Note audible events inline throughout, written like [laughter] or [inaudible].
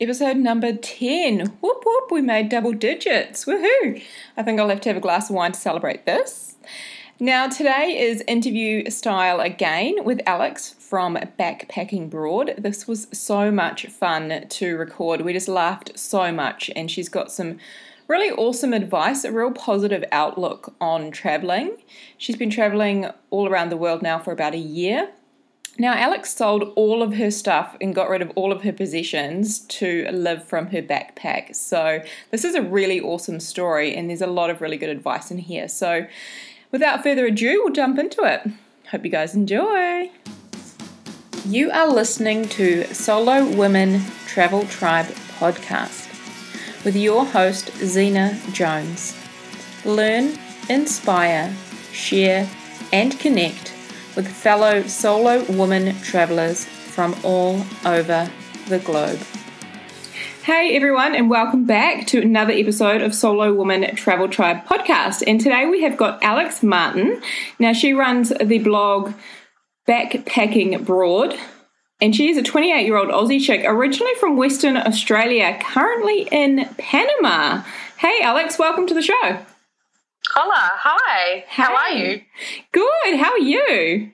episode number 10. Whoop whoop, we made double digits. Woohoo! I think I'll have to have a glass of wine to celebrate this. Now, today is interview style again with Alex from Backpacking Broad. This was so much fun to record. We just laughed so much, and she's got some really awesome advice, a real positive outlook on traveling. She's been traveling all around the world now for about a year now, Alex sold all of her stuff and got rid of all of her possessions to live from her backpack. So, this is a really awesome story, and there's a lot of really good advice in here. So, without further ado, we'll jump into it. Hope you guys enjoy. You are listening to Solo Woman Travel Tribe podcast with your host, Zena Jones. Learn, inspire, share, and connect with fellow solo woman travelers from all over the globe. Hey everyone, and welcome back to another episode of Solo Woman Travel Tribe podcast. And today we have got Alex Martin. Now, she runs the blog Backpacking Broad, and she is a 28 year old Aussie chick, originally from Western Australia, currently in Panama. Hey, Alex, welcome to the show. Hola, hi. How are you? Good. How are you?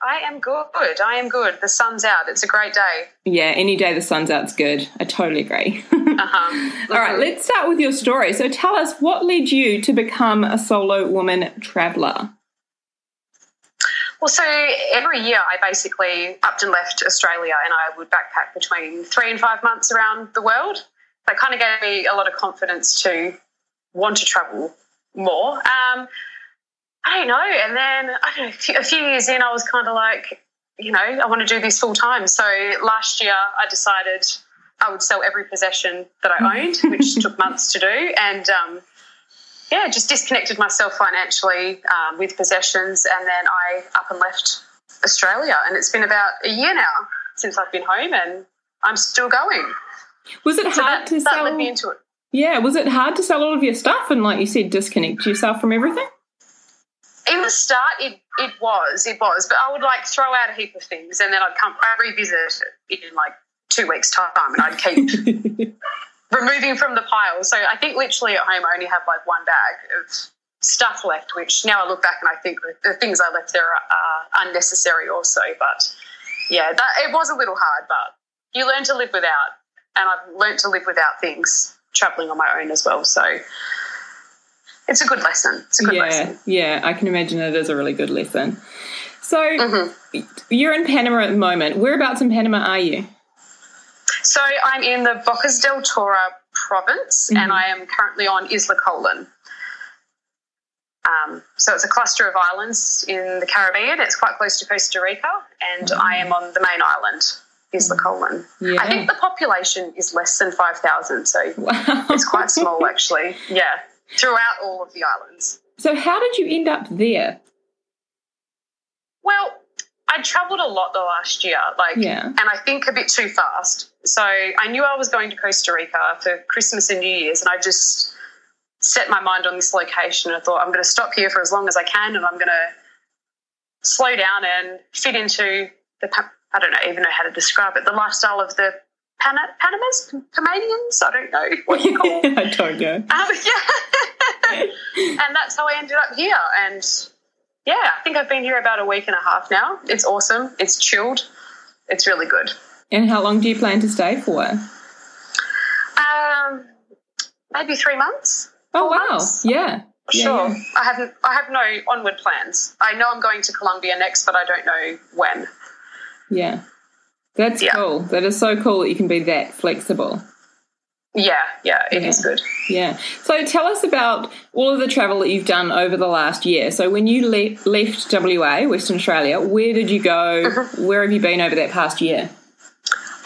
I am good. I am good. The sun's out. It's a great day. Yeah, any day the sun's out's good. I totally agree. [laughs] uh-huh. All right, let's start with your story. So tell us what led you to become a solo woman traveller? Well, so every year I basically upped and left Australia and I would backpack between three and five months around the world. That kind of gave me a lot of confidence to want to travel more. Um, I don't know. And then I don't know, a few years in, I was kind of like, you know, I want to do this full time. So last year, I decided I would sell every possession that I owned, which took months to do, and um, yeah, just disconnected myself financially um, with possessions, and then I up and left Australia. And it's been about a year now since I've been home, and I'm still going. Was it so hard that, to that sell? led me into it. Yeah, was it hard to sell all of your stuff and, like you said, disconnect yourself from everything? In the start, it, it was, it was, but I would like throw out a heap of things and then I'd come, I'd revisit it in like two weeks' time and I'd keep [laughs] removing from the pile. So I think literally at home I only have like one bag of stuff left, which now I look back and I think the things I left there are, are unnecessary also. But yeah, that, it was a little hard, but you learn to live without, and I've learned to live without things traveling on my own as well. So it's a good lesson. It's a good yeah, lesson. Yeah, I can imagine it is a really good lesson. So mm-hmm. you're in Panama at the moment. Whereabouts in Panama are you? So I'm in the Bocas del Toro province mm-hmm. and I am currently on Isla Colon. Um, so it's a cluster of islands in the Caribbean. It's quite close to Costa Rica, and mm-hmm. I am on the main island Isla Colon. Yeah. I think the population is less than 5,000, so wow. it's quite small [laughs] actually. Yeah, throughout all of the islands. So, how did you end up there? Well, I travelled a lot the last year, like, yeah. and I think a bit too fast. So I knew I was going to Costa Rica for Christmas and New Year's, and I just set my mind on this location. and I thought I'm going to stop here for as long as I can, and I'm going to slow down and fit into the I don't know, even know how to describe it. The lifestyle of the Pan- Panamas, Panamanians. I don't know what you call. [laughs] I don't know. [laughs] Um, yeah, [laughs] and that's how I ended up here. And yeah, I think I've been here about a week and a half now. It's awesome. It's chilled. It's really good. And how long do you plan to stay for? Um, maybe three months. Oh wow! Months. Yeah. Sure. Yeah, yeah. I haven't. I have no onward plans. I know I'm going to Colombia next, but I don't know when. Yeah. That's yeah. cool. That is so cool that you can be that flexible. Yeah, yeah, it yeah. is good. Yeah. So tell us about all of the travel that you've done over the last year. So when you le- left WA, Western Australia, where did you go? Mm-hmm. Where have you been over that past year?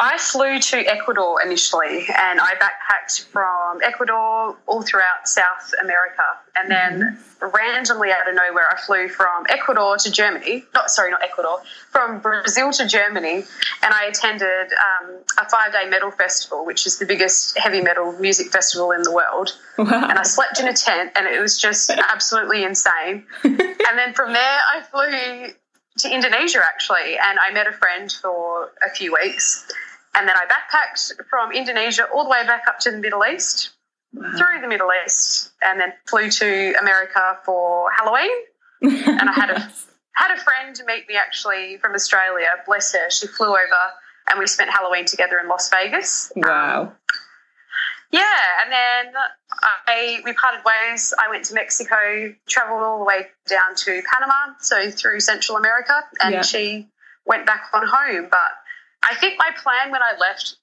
I flew to Ecuador initially and I backpacked from Ecuador all throughout South America. And then mm-hmm. randomly out of nowhere, I flew from Ecuador to Germany. Not, sorry, not Ecuador, from Brazil to Germany. And I attended um, a five day metal festival, which is the biggest heavy metal music festival in the world. Wow. And I slept in a tent and it was just absolutely insane. [laughs] and then from there, I flew to Indonesia actually, and I met a friend for a few weeks. And then I backpacked from Indonesia all the way back up to the Middle East, through the Middle East, and then flew to America for Halloween. and I had a [laughs] had a friend meet me actually from Australia. Bless her, she flew over and we spent Halloween together in Las Vegas. Wow. Um, yeah, and then I we parted ways. I went to Mexico, traveled all the way down to Panama, so through Central America, and Yeah. she went back on home. But I think my plan when I left,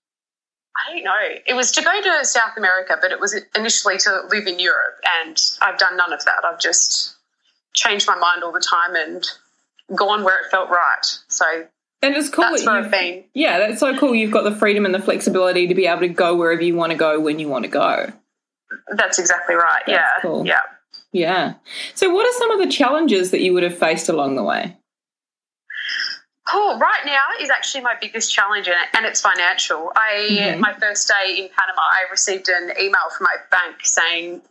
I don't know, it was to go to South America, but it was initially to live in Europe, and I've done none of that. I've just changed my mind all the time and gone where it felt right. So And it's cool that's that where you've I've been. Yeah, that's so cool. You've got the freedom and the flexibility to be able to go wherever you want to go when you want to go. That's exactly right. That's yeah, cool. yeah. Yeah. So, what are some of the challenges that you would have faced along the way? Oh, right now is actually my biggest challenge, and it's financial. I Mhm. my first day in Panama, I received an email from my bank saying,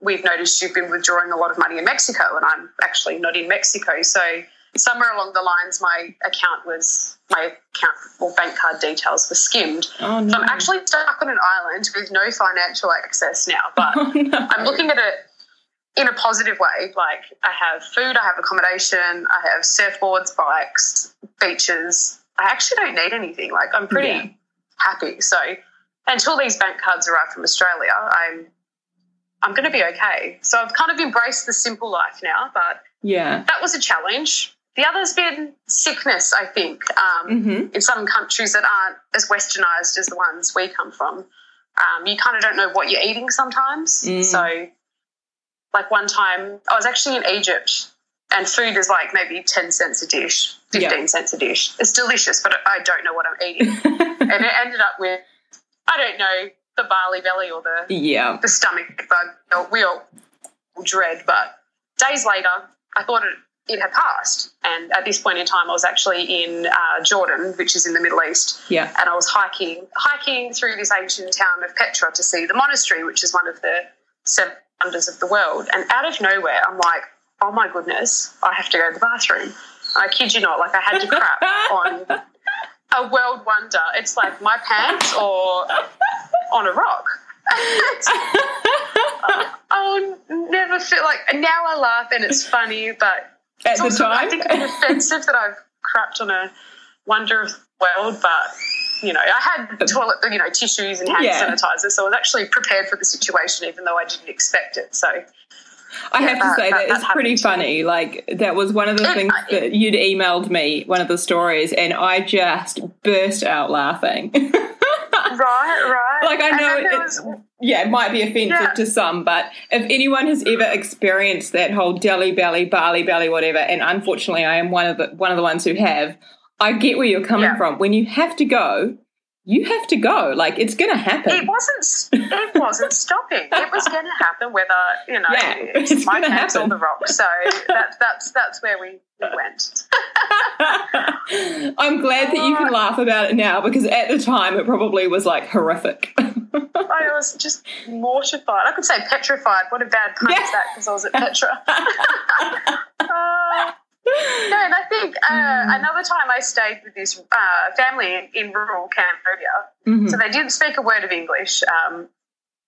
"We've noticed you've been withdrawing a lot of money in Mexico," and I'm actually not in Mexico. So somewhere along the lines, my account was my account or bank card details were skimmed. Oh, no. So I'm actually stuck on an island with no financial access now, but. [laughs] Oh, no. I'm looking at it in a positive way. Like I have food, I have accommodation, I have surfboards, bikes, beaches. I actually don't need anything. Like I'm pretty Yeah. happy. So until these bank cards arrive from Australia, I'm I'm going to be okay. So I've kind of embraced the simple life now, but Yeah. that was a challenge. The other's been sickness, I think. Um, hmm in some countries that aren't as westernized as the ones we come from, um, you kind of don't know what you're eating sometimes. Mm. So, like one time, I was actually in Egypt, and food is like maybe 10 cents a dish, 15 Yeah. cents a dish. It's delicious, but I don't know what I'm eating. [laughs] and it ended up with, I don't know, the Bali belly or the, yeah. the stomach bug. We all dread, but days later, I thought it, it had passed. And at this point in time, I was actually in uh, Jordan, which is in the Middle East, Yeah. and I was hiking hiking through this ancient town of Petra to see the monastery, which is one of the seven wonders of the world. And out of nowhere, I'm like, oh my goodness, I have to go to the bathroom. I kid you not, like I had to crap [laughs] on a world wonder. It's like my pants or on a rock. [laughs] I'll never feel like now I laugh and it's funny, but At it's the also, I time? think it's offensive that I've crapped on a wonder of the world, but you know, I had toilet, you know, tissues and hand Yeah. sanitizer, so I was actually prepared for the situation, even though I didn't expect it. So I have to say that- that, is pretty funny. Like that was one of the It- things I- that you'd emailed me, one of the stories, and I just burst out laughing. [laughs] right, right. like I know it, was- yeah, it might be offensive Yeah. to some, but if anyone has ever experienced that whole Delhi belly, Bali belly, whatever, and unfortunately I am one of the one of the ones who have, I get where you're coming Yeah. from. When you have to go, you have to go. Like it's gonna happen. it wasn't. It wasn't stopping. It was going to happen, whether you know Yeah, it's, it's my pants or the rock. So that, that's that's where we, we went. [laughs] I'm glad that you can laugh about it now because at the time it probably was like horrific. [laughs] I was just mortified. I could say petrified. What a bad pun Yeah. is that? Because I was at [laughs] Petra. Uh, no, and I think uh, Mm. another time I stayed with this uh, family in, in rural Cambodia. Mhm. So they didn't speak a word of English. Um,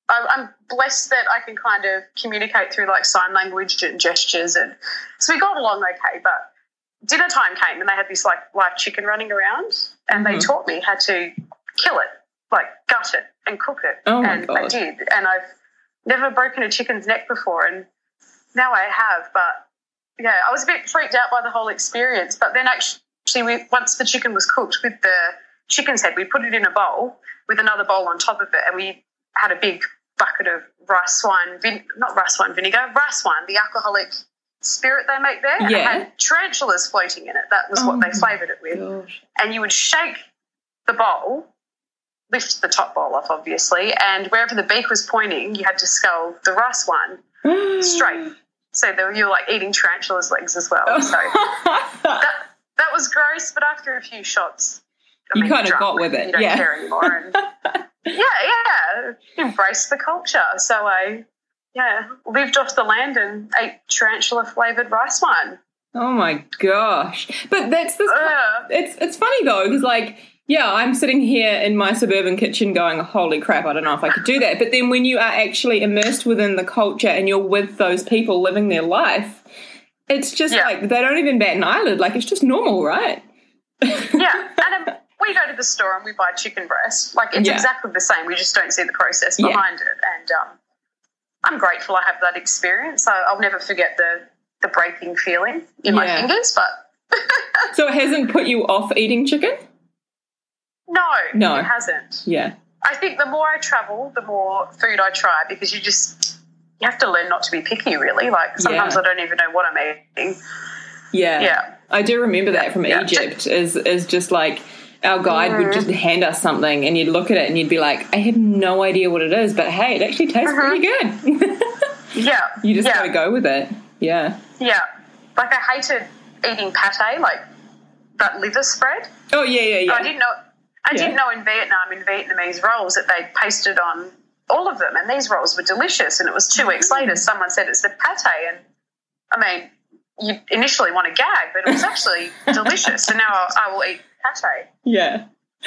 I, I'm blessed that I can kind of communicate through like sign language and gestures, and so we got along okay. But dinner time came, and they had this like live chicken running around, and they Mhm. taught me how to kill it, like gut it and cook it, Oh and I did. And I've never broken a chicken's neck before, and now I have. But yeah, I was a bit freaked out by the whole experience. But then actually, we, once the chicken was cooked with the chicken's head, we put it in a bowl with another bowl on top of it, and we had a big bucket of rice wine, vin- not rice wine vinegar, rice wine, the alcoholic spirit they make there. And it Yeah. had tarantulas floating in it. That was Oh what they oh flavoured it with. Gosh. And you would shake the bowl, lift the top bowl off, obviously, and wherever the beak was pointing, you had to scull the rice wine [gasps] straight. So they were, you were like eating tarantula's legs as well. So [laughs] that, that was gross, but after a few shots, I You mean, kinda got with it, You don't yeah. care anymore. And [laughs] yeah, yeah, embrace the culture. So I, yeah, lived off the land and ate tarantula flavored rice wine. oh my gosh! But that's the Ugh. it's it's funny though because like Yeah, I'm sitting here in my suburban kitchen going, holy crap, I don't know if I could do that. But then when you are actually immersed within the culture and you're with those people living their life, it's just Yeah. like they don't even bat an eyelid. Like it's just normal, right? Yeah, [laughs] and um, we go to the store and we buy chicken breast. Like it's Yeah. exactly the same. We just don't see the process Yeah. behind it. And um, I'm grateful I have that experience. I, I'll never forget the the breaking feeling in my fingers. But [laughs] So it hasn't put you off eating chicken? No, No. it hasn't. Yeah. I think the more I travel, the more food I try because you just you have to learn not to be picky. Really, like sometimes Yeah. I don't even know what I'm eating. Yeah. Yeah. I do remember that from Yeah. Egypt is is just like our guide would Mm. just hand us something and you'd look at it and you'd be like, I have no idea what it is, but hey, it actually tastes Mhm. pretty good. [laughs] Yeah, you just yeah. gotta go with it. Yeah. Yeah, like I hated eating pate, like that liver spread. Oh yeah, yeah, yeah. I didn't know. I Yeah. didn't know in Vietnam in Vietnamese rolls that they pasted on all of them, and these rolls were delicious. And it was two weeks Mm. later, someone said it's the pate, and I mean, you initially want to gag, but it was actually [laughs] delicious. So now I, I will eat pate. Yeah.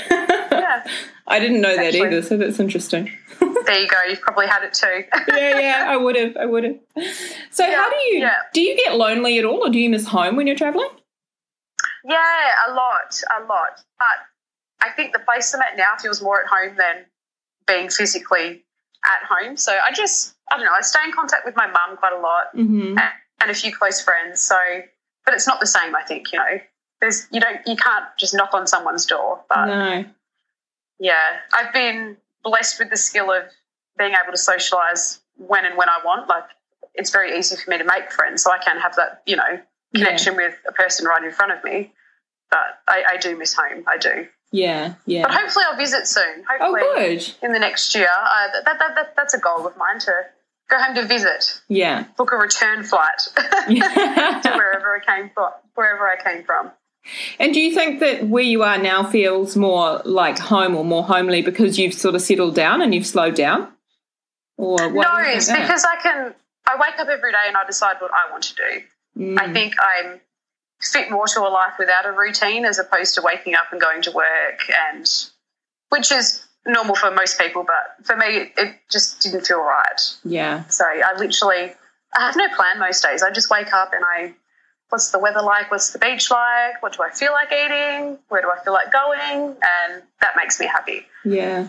Yeah, [laughs] I didn't know that either, so that's interesting. [laughs] there you go. You've probably had it too. yeah, yeah, I would have, I would have. So Yeah, how do you yeah. do you get lonely at all or do you miss home when you're traveling? Yeah, a lot, a lot. But I think the place I'm at now feels more at home than being physically at home. So I just, I don't know, I stay in contact with my mum quite a lot Mm-hmm. and, and a few close friends. So, but it's not the same, I think, you know. There's, you don't, you can't just knock on someone's door. But No. yeah, I've been blessed with the skill of being able to socialize when and when I want. Like, it's very easy for me to make friends, so I can have that, you know, connection with a person right in front of me. But I, I do miss home. I do. Yeah, yeah. But hopefully, I'll visit soon. Oh, good. in the next year. Uh, that, that, that, that's a goal of mine to go home to visit, Yeah. book a return flight [laughs] [laughs] to wherever I came from. Wherever I came from. and do you think that where you are now feels more like home or more homely because you've sort of settled down and you've slowed down? Or what? no, do you think it's because I can. I wake up every day and I decide what I want to do. Mm, I think I'm fit more to a life without a routine as opposed to waking up and going to work and which is normal for most people but for me it just didn't feel right yeah. so i literally i have no plan most days i just wake up and i what's the weather like what's the beach like what do i feel like eating where do i feel like going and that makes me happy Yeah.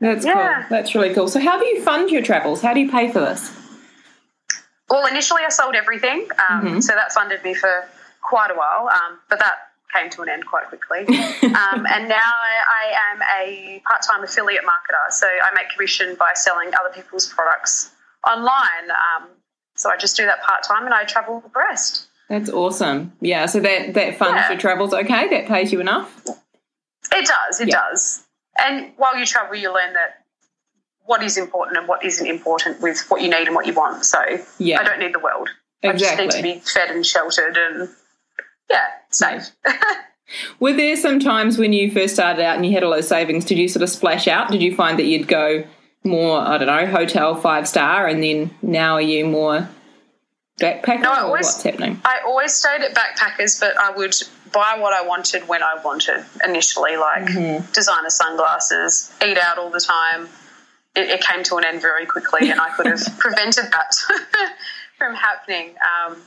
That's Yeah. cool. That's really cool. So how do you fund your travels? How do you pay for this? well initially i sold everything um, Mhm. so that funded me for quite a while um, but that came to an end quite quickly [laughs] um, and now I, I am a part-time affiliate marketer. So I make commission by selling other people's products online. Um, so I just do that part-time, and I travel the rest. That's awesome. Yeah, so that that funds Yeah. your travels okay? That pays you enough? It does. It Yeah. does. And while you travel, you learn that what is important and what isn't important with what you need and what you want. So Yeah. I don't need the world. Exactly. I just need to be fed and sheltered and yeah, safe. [laughs] Were there some times when you first started out and you had a low savings, did you sort of splash out? Did you find that you'd go more, I don't know, hotel five star and then now are you more backpacker No, I or always- what's happening? I always stayed at backpackers, but I would buy what I wanted when I wanted initially, like Mhm. designer sunglasses, eat out all the time. It, it came to an end very quickly, and I could have [laughs] prevented that [laughs] from happening. Um,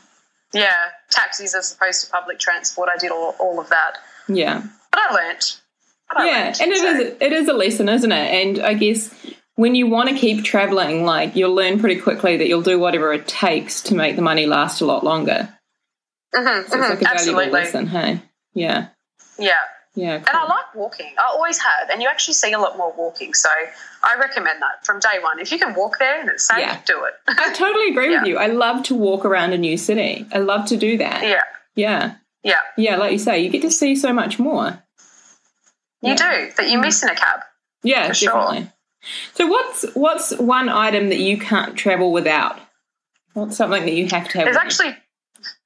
yeah, taxis as opposed to public transport, I did all, all of that. Yeah. But I learnt. But I yeah, learnt, and it so- is it is a lesson, isn't it? And I guess when you want to keep traveling, like you'll learn pretty quickly that you'll do whatever it takes to make the money last a lot longer. Mhm, So it's mhm, like a valuable absolutely. lesson, hey? Yeah, Yeah. Yeah. And I like walking. I always have. And you actually see a lot more walking. So I recommend that from day one. If you can walk there and it's safe, Yeah. do it. I totally agree with [laughs] you. I love to walk around a new city. I love to do that. yeah. Yeah, Yeah. yeah. Like you say, you get to see so much more. You Yeah. do that you miss in a cab. Yeah, For sure. definitely. So what's what's one item that you can't travel without? What's something that you have to have? There's actually?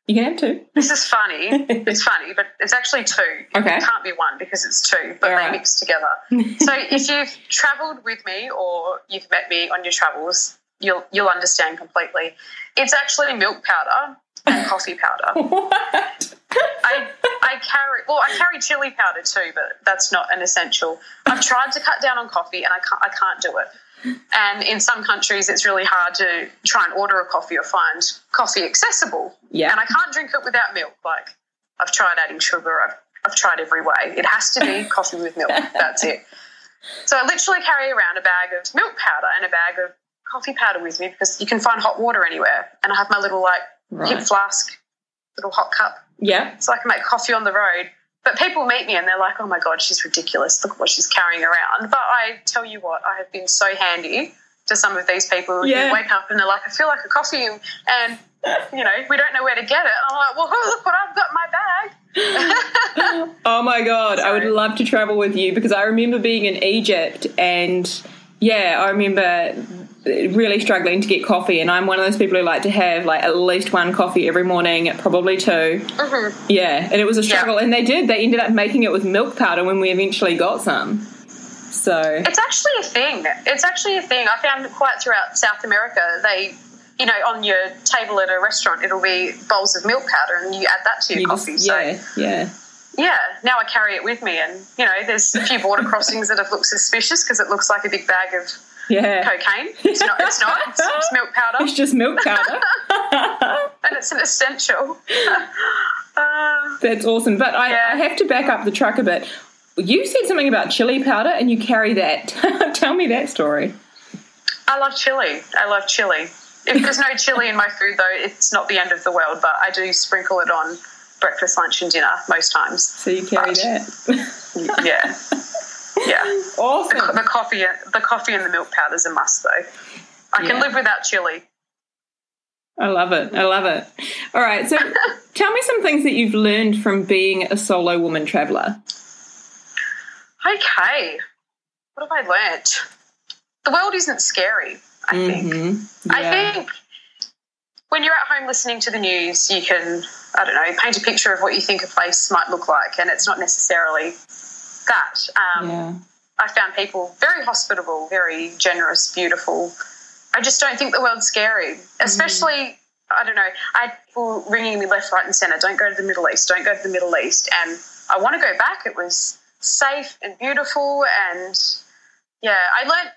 You can have two. this is funny. [laughs] it's funny, but it's actually two. Okay. It can't be one because it's two, but All they right. mix together. [laughs] so if you've travelled with me or you've met me on your travels, you'll you'll understand completely. It's actually milk powder and [laughs] coffee powder. what? I I carry well, I carry chili powder too, but that's not an essential. I've tried to cut down on coffee, and I can't. I can't do it. And in some countries, it's really hard to try and order a coffee or find coffee accessible. Yeah. And I can't drink it without milk. Like I've tried adding sugar. I've I've tried every way. It has to be [laughs] coffee with milk. That's it. So I literally carry around a bag of milk powder and a bag of coffee powder with me because you can find hot water anywhere. And I have my little like Right. hip flask, little hot cup, Yeah. so I can make coffee on the road. But people meet me and they're like, "Oh my god, she's ridiculous! Look what she's carrying around." But I tell you what, I have been so handy to some of these people Yeah. who wake up and they're like, "I feel like a coffee," and you know, we don't know where to get it. I'm like, "Well, [laughs] look what I've got in my bag." [laughs] Oh my god, I would love to travel with you because I remember being in Egypt and yeah, I remember really struggling to get coffee and I'm one of those people who like to have like at least one coffee every morning, probably 2 Mhm. Yeah, and it was a struggle Yeah. and they did. They ended up making it with milk powder when we eventually got some. So It's actually a thing. It's actually a thing. I found quite throughout South America. They, you know, on your table at a restaurant, it'll be bowls of milk powder, and you add that to your you coffee. just, so yeah, yeah. yeah, now I carry it with me, and you know, there's a few border [laughs] crossings that have looked suspicious because it looks like a big bag of Yeah. cocaine. It's not. It's not. It's, [laughs] it's milk powder, It's just milk powder. [laughs] and it's an essential. uh, [laughs] That's awesome. But I, Yeah. I have to back up the truck a bit. You said something about chili powder and you carry that. Tell me that story. I love chili. I love chili. If there's no chili in my food, though, it's not the end of the world. But I do sprinkle it on breakfast, lunch, and dinner most times. So you carry But- that. Yeah, yeah. [laughs] The, awesome. the coffee, the coffee, and the milk powder's a must, though. I can Yeah. live without chili. I love it. I love it. All right. So [laughs] tell me some things that you've learned from being a solo woman traveler. Okay, what have I learnt? The world isn't scary. I think. Mhm. I Yeah. think when you're at home listening to the news, you can, I don't know, paint a picture of what you think a place might look like, and it's not necessarily that. Um, Yeah. I found people very hospitable, very generous, beautiful. I just don't think the world's scary, especially. I don't know. I had people ringing me left, right, and centre. Don't go to the Middle East. Don't go to the Middle East. And I want to go back. It was safe and beautiful. And yeah, I learned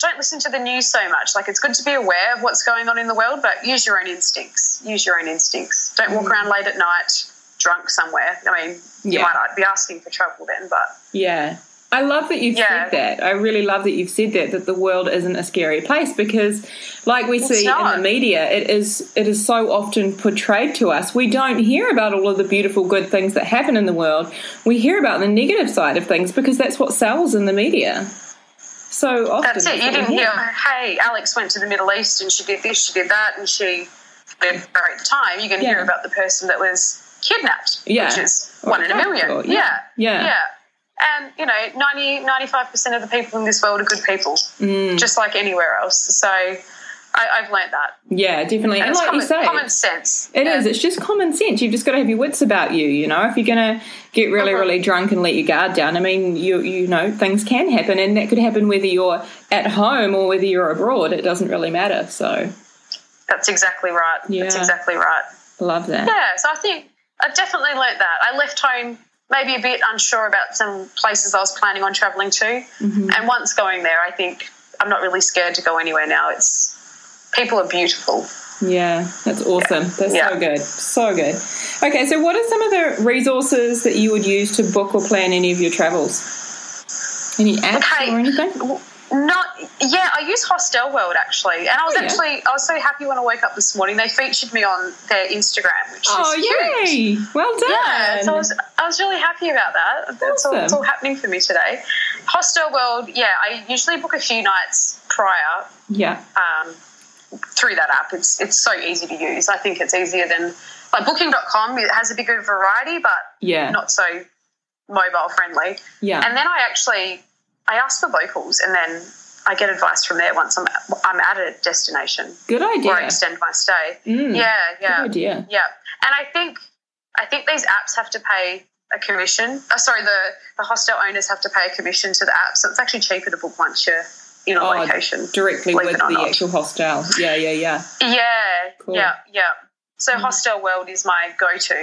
don't listen to the news so much. Like it's good to be aware of what's going on in the world, but use your own instincts. Use your own instincts. Don't walk around late at night drunk somewhere. I mean, you Yeah. might be asking for trouble then, but Yeah. I love that you've Yeah. said that. I really love that you've said that that the world isn't a scary place because like we see in the media it is it is so often portrayed to us. We don't hear about all of the beautiful good things that happen in the world. We hear about the negative side of things because that's what sells in the media. So often That's it. You didn't hear, hey, Alex went to the Middle East and she did this, she did that, and she had a great time. You're going to Yeah. hear about the person that was kidnapped, Yeah. which is Or one in a million. or- Yeah. yeah. Yeah. And, you know, 90, 95% of the people in this world are good people, Mm. just like anywhere else. So I, I've learned that. Yeah, definitely. And, it's like common, you say, common sense. It is. Yeah. It's just common sense. You've just got to have your wits about you. You know, if you're going to get really, Uh-huh. really drunk and let your guard down, I mean, you you know, things can happen, and that could happen whether you're at home or whether you're abroad. It doesn't really matter. So, That's exactly right. That's exactly right. love that. Yeah, so I think I definitely learnt that. I left home maybe a bit unsure about some places I was planning on travelling to. Mm-hmm. And once going there, I think I'm not really scared to go anywhere now. It's people are beautiful. Yeah, that's awesome. That's Yeah. so good. So good. Okay, so what are some of the resources that you would use to book or plan any of your travels? Any apps Okay. or anything? Not yeah, I use Hostel World actually, and I was Oh, yeah. actually I was so happy when I woke up this morning. They featured me on their Instagram, which Oh, is yay! Well done. Yeah, so I was, I was really happy about that. That's all, it's all happening for me today. Hostel World, yeah, I usually book a few nights prior yeah. um, through that app. It's it's so easy to use. I think it's easier than like Booking.com. It has a bigger variety, but Yeah. not so mobile friendly. yeah. And then I actually I ask the locals, and then I get advice from there once I'm I'm at a destination good idea. or I extend my stay. Mm, Yeah, yeah. Good idea. Yeah, and I think I think these apps have to pay a commission. Uh, sorry, the the hostel owners have to pay a commission to the app, so it's actually cheaper to book once you're in a Oh, location. Directly with the not. actual hostel. Yeah, yeah, yeah. Yeah, Cool. yeah, yeah. So Mm. Hostel World is my go-to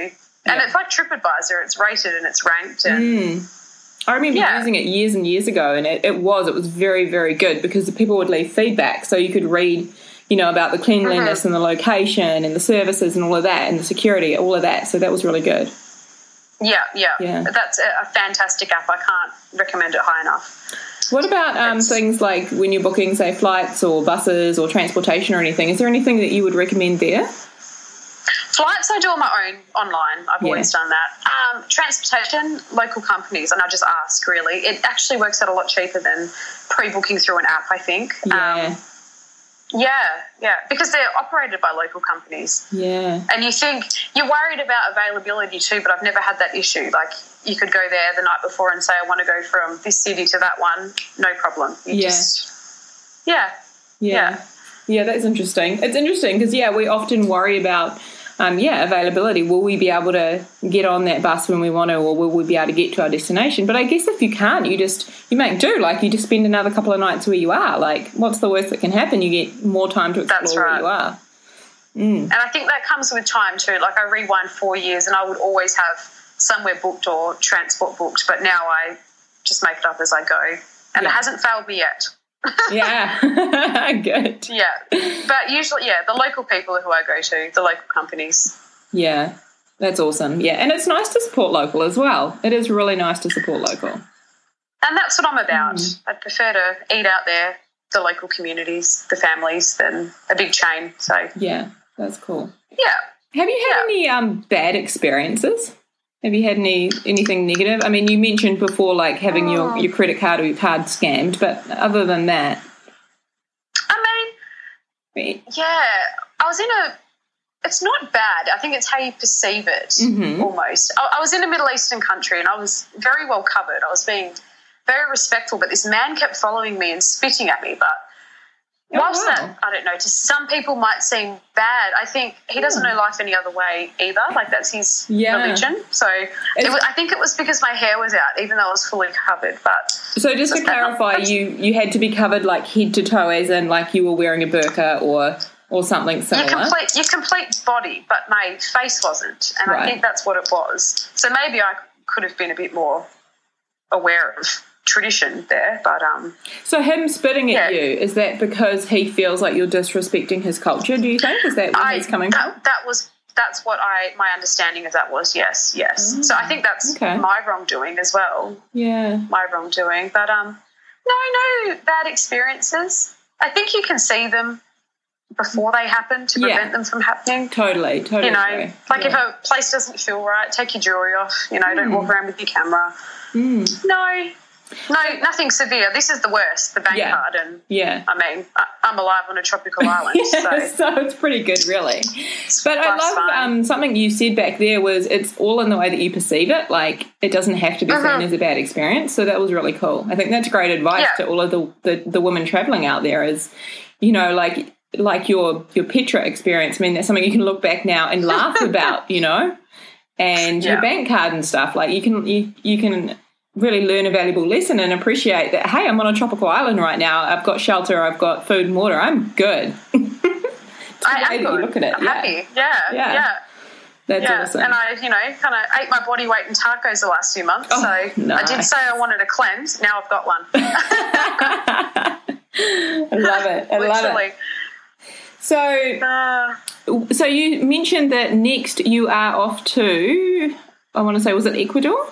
And Yeah. it's like TripAdvisor, it's rated and it's ranked. And Mm. I remember Yeah. using it years and years ago, and it, it was it was very very good because the people would leave feedback, so you could read, you know, about the cleanliness Mm-hmm. and the location and the services and all of that and the security, all of that. So that was really good. yeah, yeah, Yeah. That's a, a fantastic app. I can't recommend it high enough. What about um, things like when you're booking, say, flights or buses or transportation or anything? Is there anything that you would recommend there? Flights, I do on my own online. I've Yeah. always done that. Um, transportation, local companies, and I just ask really. It actually works out a lot cheaper than pre booking through an app, I think. Yeah, Um, yeah, yeah, because they're operated by local companies. yeah, And you think you're worried about availability too, but I've never had that issue. Like you could go there the night before and say, I want to go from this city to that one, no problem. You Yeah. just, yeah, yeah, Yeah. yeah. That's interesting. It's interesting because yeah, we often worry about. Um, yeah, availability. Will we be able to get on that bus when we want to, or will we be able to get to our destination? But I guess if you can't, you just you make do. Like you just spend another couple of nights where you are. Like, what's the worst that can happen? You get more time to explore That's where right. you are. And I think that comes with time too. Like I rewind four years and I would always have somewhere booked or transport booked, but now I just make it up as I go. And Yeah. it hasn't failed me yet. Yeah, [laughs] good. Yeah. But usually, yeah, the local people who I go to, the local companies. Yeah, that's awesome. Yeah, and it's nice to support local as well. It is really nice to support local. And that's what I'm about. Mm. I'd prefer to eat out there, the local communities, the families, than a big chain. So, Yeah, that's cool. yeah. Have you had Yeah. any um, bad experiences? Have you had any anything negative? I mean, you mentioned before like having your, Oh. your credit card or your card scammed, but other than that, I mean, yeah, I was in a. It's not bad. I think it's how you perceive it, Mhm. almost. I, I was in a Middle Eastern country and I was very well covered. I was being very respectful, but this man kept following me and spitting at me. But Oh, whilst wow. that, I don't know, to some people might seem bad, I think he doesn't know life any other way either. Like that's his Yeah. religion. So it was, I think it was because my hair was out, even though I was fully covered. But so just to Does that not- clarify, you you had to be covered like head to toe, as in like you were wearing a burqa or or something your similar. complete your complete body, but my face wasn't, and Right. I think that's what it was. So maybe I could have been a bit more aware of tradition there, but um, So him spitting at Yeah. you is that because he feels like you're disrespecting his culture? Do you think is that where I he's coming from? that, that was that's what I my understanding of that was. Yes, yes. so I think that's Mm, okay. my wrongdoing as well. Yeah, My wrongdoing, but um, no, no bad experiences. I think you can see them before they happen to Yeah. prevent them from happening. totally, totally. you know, agree. like if a place doesn't feel right, take your jewelry off. You know, don't walk around with your camera. Mm, No, no, nothing severe. This is the worst, the bank Yeah. card, and yeah. I mean, I, I'm alive on a tropical [laughs] island, Yeah, so [laughs] so it's pretty good, really. But I love um, something you said back there was it's all in the way that you perceive it. Like it doesn't have to be seen Mhm. as a bad experience. So that was really cool. I think that's great advice Yeah. to all of the, the the women traveling out there. Is you know like like your your Petra experience. I mean, that's something you can look back now and laugh [laughs] about. You know, and your bank card and stuff. Like you can you you can really learn a valuable lesson and appreciate that hey i'm on a tropical island right now i've got shelter i've got food and water i'm good [laughs] I am good. look at it, I'm yeah. happy. Yeah, Yeah. yeah, that's yeah. awesome And I, you know, kind of ate my body weight in tacos the last few months. Oh, so I did say I wanted a cleanse. Now I've got one. [laughs] [laughs] I love it. I love it. So, Uh, so you mentioned that next you are off to, I want to say, was it Ecuador?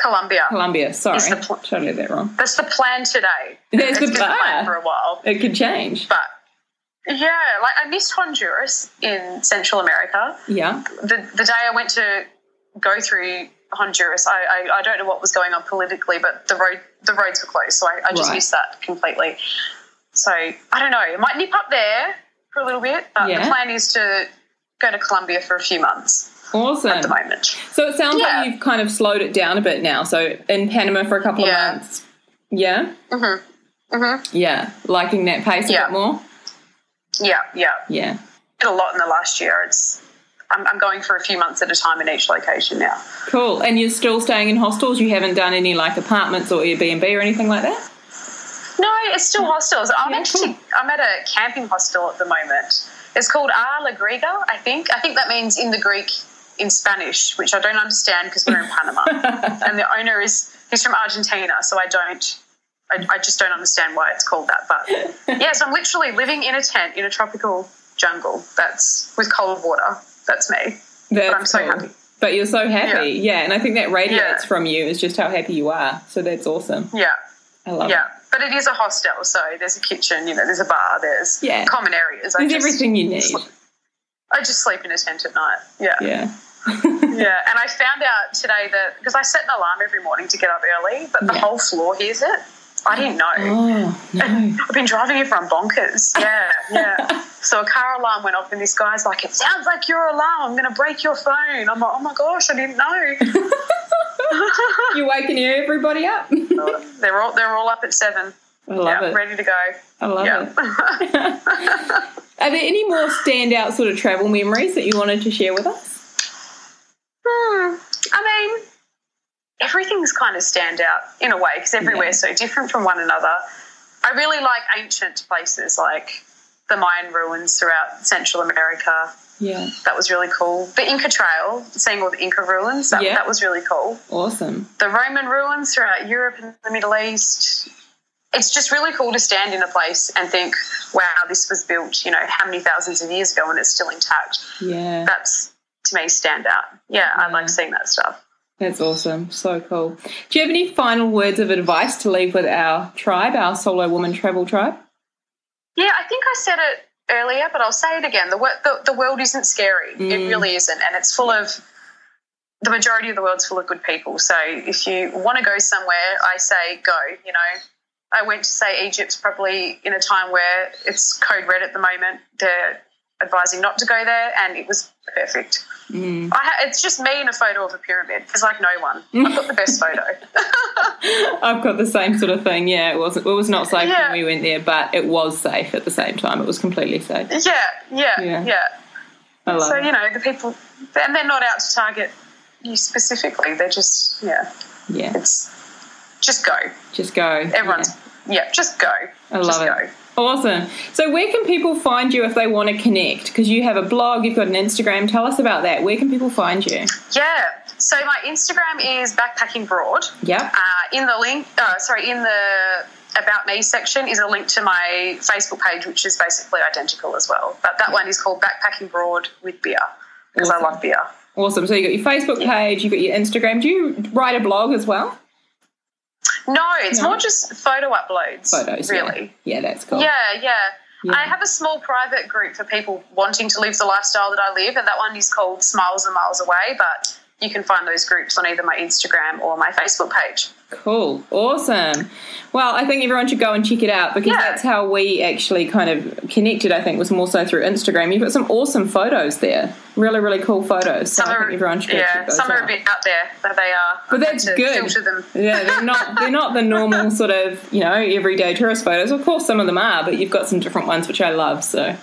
Colombia. Colombia. Sorry, the pl- totally that wrong. That's the plan today. That's the It's plan. for a while. It could change. But yeah, like I missed Honduras in Central America. Yeah. The the day I went to go through Honduras, I, I, I don't know what was going on politically, but the road the roads were closed, so I, I just Right. missed that completely. So I don't know. I might nip up there for a little bit, but Yeah. the plan is to go to Colombia for a few months Awesome. at the moment. So it sounds Yeah. like you've kind of slowed it down a bit now. So in Panama for a couple Yeah. of months. Yeah. Mm-hmm. Mm-hmm. Yeah. Liking that pace a Yeah. bit more. Yeah, yeah. Yeah. Did a lot in the last year. It's I'm, I'm going for a few months at a time in each location now. Cool. And you're still staying in hostels? You haven't done any like apartments or Airbnb or anything like that? No, it's still hostels. I'm Yeah, actually cool. I'm at a camping hostel at the moment. It's called A La Griega, I think. I think that means in the Greek in Spanish, which I don't understand because we're in Panama, [laughs] and the owner is he's from Argentina, so I don't. I, I just don't understand why it's called that. But yes, I'm literally living in a tent in a tropical jungle. That's with cold water. That's me. That's but I'm so cool. happy. But you're so happy. Yeah. and I think that radiates Yeah. from you is just how happy you are. So that's awesome. Yeah. I love Yeah, but it is a hostel, so there's a kitchen, you know, there's a bar, there's Yeah. common areas. it. I There's just, everything you need. I just sleep in a tent at night. Yeah. Yeah. [laughs] Yeah. And I found out today that because I set an alarm every morning to get up early, but the Yeah. whole floor hears it. I didn't know. Oh, no. I've been driving everyone bonkers. [laughs] Yeah, yeah. so a car alarm went off, and this guy's like, "It sounds like your alarm. I'm going to break your phone." I'm like, "Oh my gosh, I didn't know." [laughs] You're waking everybody up. they're all they're all up at seven. I love yeah, it. ready to go. I love yeah. it. [laughs] Are there any more standout sort of travel memories that you wanted to share with us? Hmm. I mean, everything's kind of stand out in a way because everywhere's so different from one another. I really like ancient places like the Mayan ruins throughout Central America. Yeah. That was really cool. The Inca Trail, seeing all the Inca ruins, that, Yeah. that was really cool. Awesome. The Roman ruins throughout Europe and the Middle East. It's just really cool to stand in a place and think, wow, this was built, you know, how many thousands of years ago and it's still intact. Yeah. That's, to me, stand out. Yeah, I like seeing that stuff. That's awesome. So cool. Do you have any final words of advice to leave with our tribe, our solo woman travel tribe? Yeah, I think I said it earlier, but I'll say it again. The, the, the world isn't scary. It mm. really isn't. And it's full of, the majority of the world's full of good people. So if you want to go somewhere, I say go. You know, I went to say Egypt's probably in a time where it's code red at the moment. They're advising not to go there, and it was perfect. Mm. I ha- it's just me in a photo of a pyramid. It's like no one. I've got the best photo. [laughs] I've got the same sort of thing. Yeah, it wasn't. It was not safe Yeah. when we went there, but it was safe at the same time. It was completely safe. yeah, yeah, Yeah. yeah. I love So it. you know the people, and they're not out to target you specifically. They're just yeah, Yeah, it's just go. just go. Everyone's yeah, just go. I love just it. go. Awesome. So, where can people find you if they want to connect? Because you have a blog, you've got an Instagram. Tell us about that. Where can people find you? Yeah. So my Instagram is backpacking broad. Yep. Uh, in the link, uh, sorry, in the about me section is a link to my Facebook page, which is basically identical as well. But that one is called backpacking broad with beer because Awesome. I love beer. Awesome. So, you got your Facebook page, you've got your Instagram. Do you write a blog as well? No, it's No. more just photo uploads. Photos. yeah. really. Yeah, that's cool. Yeah, yeah. Yeah. I have a small private group for people wanting to live the lifestyle that I live, and that one is called Smiles and Miles Away. But you can find those groups on either my Instagram or my Facebook page. Cool. Awesome. Well, I think everyone should go and check it out because Yeah. that's how we actually kind of connected, I think, was more so through Instagram. You've got some awesome photos there. Really, really cool photos. So Some I are, everyone should yeah, some are out. a bit out there, but they are. But that's good. Them. Yeah, they're not they're [laughs] not the normal sort of, you know, everyday tourist photos. Of course some of them are, but you've got some different ones which I love, so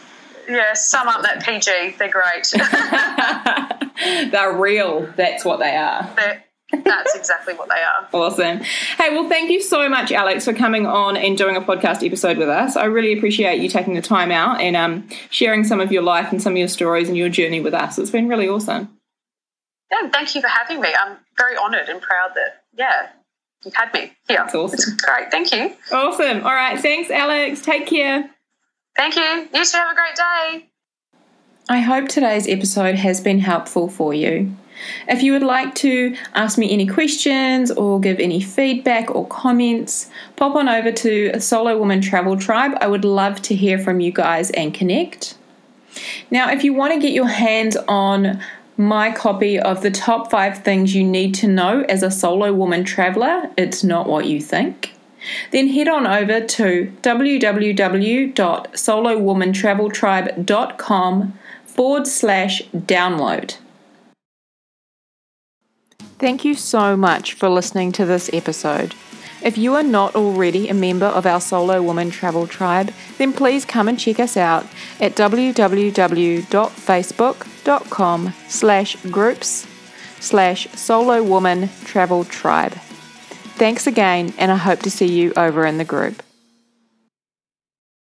Yeah, some aren't that PG. They're great. [laughs] [laughs] [laughs] they're real. That's what they are. They're, that's exactly what they are. Awesome. Hey, well, thank you so much, Alex, for coming on and doing a podcast episode with us. I really appreciate you taking the time out and um, sharing some of your life and some of your stories and your journey with us. It's been really awesome. Yeah, thank you for having me. I'm very honoured and proud that, yeah, you've had me here. That's awesome. It's great. Thank you. Awesome. All right. Thanks, Alex. Take care. Thank you. You should have a great day. I hope today's episode has been helpful for you. If you would like to ask me any questions or give any feedback or comments, pop on over to Solo Woman Travel Tribe. I would love to hear from you guys and connect. Now, if you want to get your hands on my copy of the top five things you need to know as a solo woman traveler, it's not what you think then head on over to www.solowomantraveltribe.com forward slash download. Thank you so much for listening to this episode. If you are not already a member of our Solo Woman Travel Tribe, then please come and check us out at www.facebook.com slash groups slash Solo Woman Travel Tribe. Thanks again, and I hope to see you over in the group.